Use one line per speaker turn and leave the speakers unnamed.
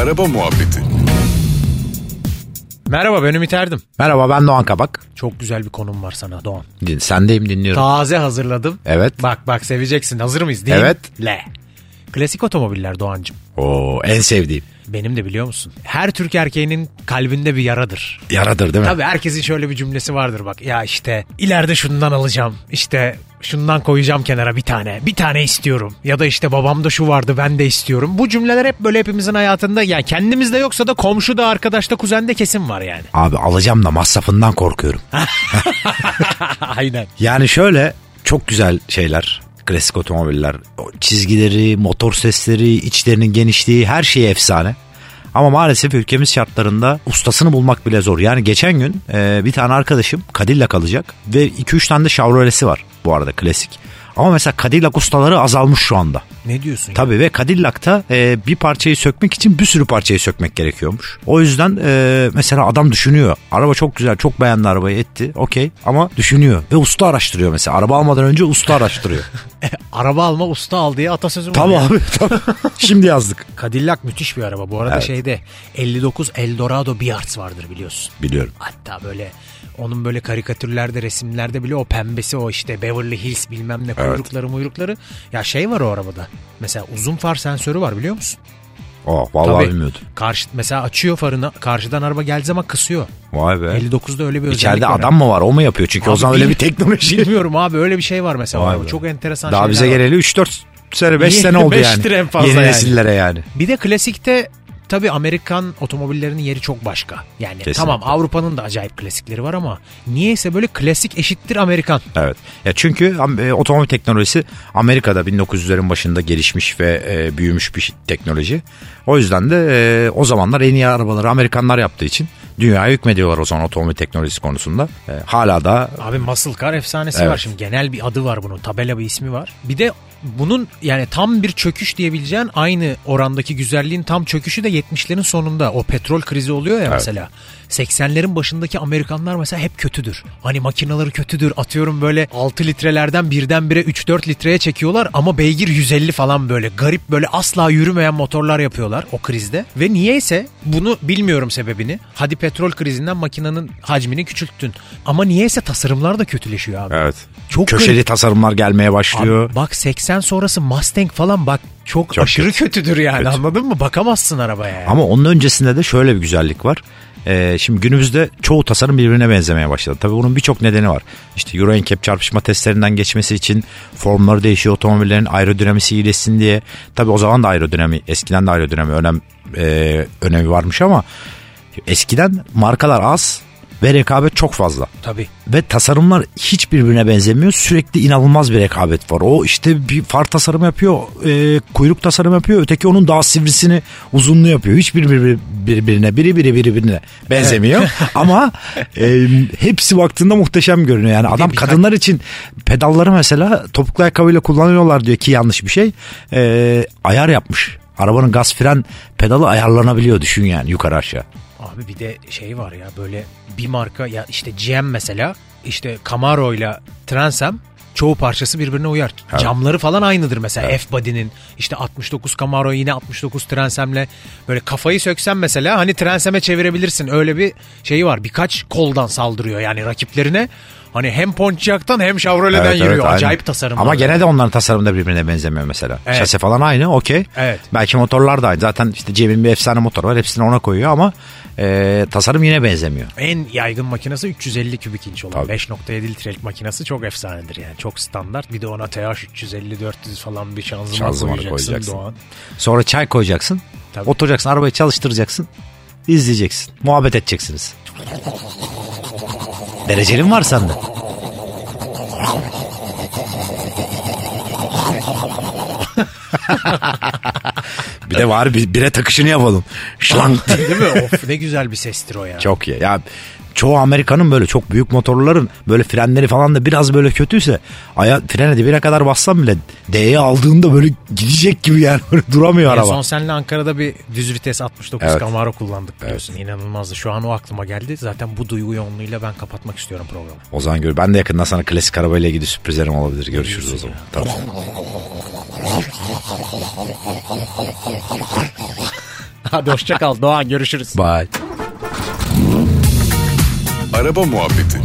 Araba Muhabbeti
Merhaba ben Ümit Erdim.
Merhaba ben Doğan Kabak.
Çok güzel bir konum var sana Doğan.
Din- Sendeyim dinliyorum.
Taze hazırladım.
Evet.
Bak bak seveceksin. Hazır mıyız? Değil
Evet.
Le. Klasik otomobiller Doğancım.
Oo en sevdiğim.
Benim de biliyor musun? Her Türk erkeğinin kalbinde bir yaradır.
Yaradır değil mi?
Tabii herkesin şöyle bir cümlesi vardır bak. Ya işte ileride şundan alacağım. İşte şundan koyacağım kenara bir tane. Bir tane istiyorum. Ya da işte babamda şu vardı ben de istiyorum. Bu cümleler hep böyle hepimizin hayatında. Yani kendimizde yoksa da komşuda, arkadaşta, kuzende kesin var yani.
Abi alacağım da masrafından korkuyorum.
Aynen.
Yani şöyle çok güzel şeyler. Klasik otomobiller. O çizgileri, motor sesleri, içlerinin genişliği her şeyi efsane. Ama maalesef ülkemiz şartlarında ustasını bulmak bile zor. Yani geçen gün e, bir tane arkadaşım Cadillac alacak ve 2-3 tane de Chevrolet'si var bu arada klasik. Ama mesela Cadillac ustaları azalmış şu anda.
Ne diyorsun?
Tabii ve Cadillac'ta e, bir parçayı sökmek için bir sürü parçayı sökmek gerekiyormuş. O yüzden e, mesela adam düşünüyor. Araba çok güzel, çok beğendi arabayı etti. Okey ama düşünüyor ve usta araştırıyor mesela. Araba almadan önce usta araştırıyor.
Araba alma usta al diye atasözü var.
tamam abi tamam. Şimdi yazdık.
Cadillac müthiş bir araba. Bu arada
Evet.
şeyde 59 Eldorado Biards vardır biliyorsun.
Biliyorum.
Hatta böyle onun böyle karikatürlerde resimlerde bile o pembesi o işte Beverly Hills bilmem ne kuyrukları muyrukları. Ya şey var o arabada. Mesela uzun far sensörü var biliyor musun?
Oh vallahi
Tabii.
bilmiyordum.
Karşı, mesela açıyor farını karşıdan araba geldiği zaman kısıyor.
Vay be.
59'da öyle bir özellik
İçeride
var.
adam mı var o mu yapıyor? Çünkü o
Abi
zaman öyle bir teknoloji.
Bilmiyorum abi öyle bir şey var mesela.
Vay
araba.
be.
Çok enteresan
Daha bize
var.
geleli 3-4 sene 5
Yeni-
sene oldu yani.
en fazla
Yeni
yani.
nesillere yani.
Bir de klasikte tabii Amerikan otomobillerinin yeri çok başka. Yani
Kesinlikle.
tamam Avrupa'nın da acayip klasikleri var ama niyeyse böyle klasik eşittir Amerikan.
Evet. Ya çünkü e, otomobil teknolojisi Amerika'da 1900'lerin başında gelişmiş ve e, büyümüş bir teknoloji. O yüzden de e, o zamanlar en iyi arabaları Amerikanlar yaptığı için dünyaya hükmediyorlar o zaman otomobil teknolojisi konusunda. E, hala da
Abi Muscle Car efsanesi
Evet.
var şimdi genel bir adı var bunun tabela bir ismi var. Bir de bunun yani tam bir çöküş diyebileceğin aynı orandaki güzelliğin tam çöküşü de 70'lerin sonunda o petrol krizi oluyor ya mesela. 80'lerin başındaki Amerikanlar mesela hep kötüdür. Hani makinaları kötüdür atıyorum böyle 6 litrelerden birdenbire 3-4 litreye çekiyorlar ama beygir 150 falan böyle garip böyle asla yürümeyen motorlar yapıyorlar o krizde. Ve niyeyse bunu bilmiyorum sebebini. Hadi petrol krizinden makinenin hacmini küçülttün. Ama niyeyse tasarımlar da kötüleşiyor abi.
evet.
Çok
köşeli
garip.
tasarımlar gelmeye başlıyor.
Abi bak 80 sonrası Mustang falan bak çok,
Çok
aşırı
kötü.
kötüdür yani
Kötü.
anladın mı? Bakamazsın arabaya.
Ama onun öncesinde de şöyle bir güzellik var. Ee, şimdi günümüzde çoğu tasarım birbirine benzemeye başladı. Tabii bunun birçok nedeni var. İşte Euro NCAP çarpışma testlerinden geçmesi için formları değişiyor otomobillerin aerodinamisi iyileşsin diye. Tabii o zaman da aerodinami eskiden de aerodinami önem, e, önemi varmış ama eskiden markalar az ve rekabet çok fazla.
Tabii.
Ve tasarımlar hiç birbirine benzemiyor. Sürekli inanılmaz bir rekabet var. O işte bir far tasarım yapıyor, e, kuyruk tasarım yapıyor. Öteki onun daha sivrisini, uzunluğu yapıyor. Hiçbir bir- birbirine, biri biri birbirine benzemiyor. Ama e, hepsi baktığında muhteşem görünüyor. Yani adam kadınlar için pedalları mesela topuklu ayakkabıyla kullanıyorlar diyor ki yanlış bir şey. E, ayar yapmış. Arabanın gaz fren pedalı ayarlanabiliyor düşün yani yukarı aşağı.
Abi bir de şey var ya böyle bir marka ya işte GM mesela işte Camaro ile Transam çoğu parçası birbirine uyar. Camları falan aynıdır mesela F-Body'nin işte 69 Camaro yine 69 Transam'le böyle kafayı söksen mesela hani Transam'e çevirebilirsin. Öyle bir şeyi var. Birkaç koldan saldırıyor yani rakiplerine. Hani hem Pontiac'tan hem Chevrolet'den
Evet,
yürüyor.
evet.
Acayip tasarım.
Ama gene de onların tasarımı da birbirine benzemiyor mesela.
Evet.
Şase falan aynı okey.
Evet.
Belki motorlar da aynı. Zaten işte Cem'in bir efsane motoru var. Hepsini ona koyuyor ama e, tasarım yine benzemiyor.
En yaygın makinesi 350 kübik inç olan
Tabii.
5.7 litrelik makinesi çok efsanedir yani. Çok standart. Bir de ona TH 350 400 falan bir şanzıman,
Şanzıman
koyacaksın,
koyacaksın.
Doğan.
Sonra çay koyacaksın.
Tabii.
Oturacaksın arabayı çalıştıracaksın. izleyeceksin. Muhabbet edeceksiniz. Derecelin var sende. bir de var bir bire takışını yapalım. Şlank.
Değil mi? Of ne güzel bir sestir o ya.
Çok iyi. Ya çoğu Amerikan'ın böyle çok büyük motorların böyle frenleri falan da biraz böyle kötüyse aya frene dibine kadar bassam bile D'ye aldığında böyle gidecek gibi yani böyle duramıyor
En
araba.
son seninle Ankara'da bir düz vites 69
Evet.
Camaro kullandık biliyorsun. İnanılmazdı. Şu an o aklıma geldi. Zaten bu duygu yoğunluğuyla ben kapatmak istiyorum programı.
O zaman gör. Ben de yakında sana klasik arabayla ilgili sürprizlerim olabilir. Görüşürüz o zaman. Tamam.
Hadi hoşça kal Doğan görüşürüz.
Bye.
Araba muhabbeti.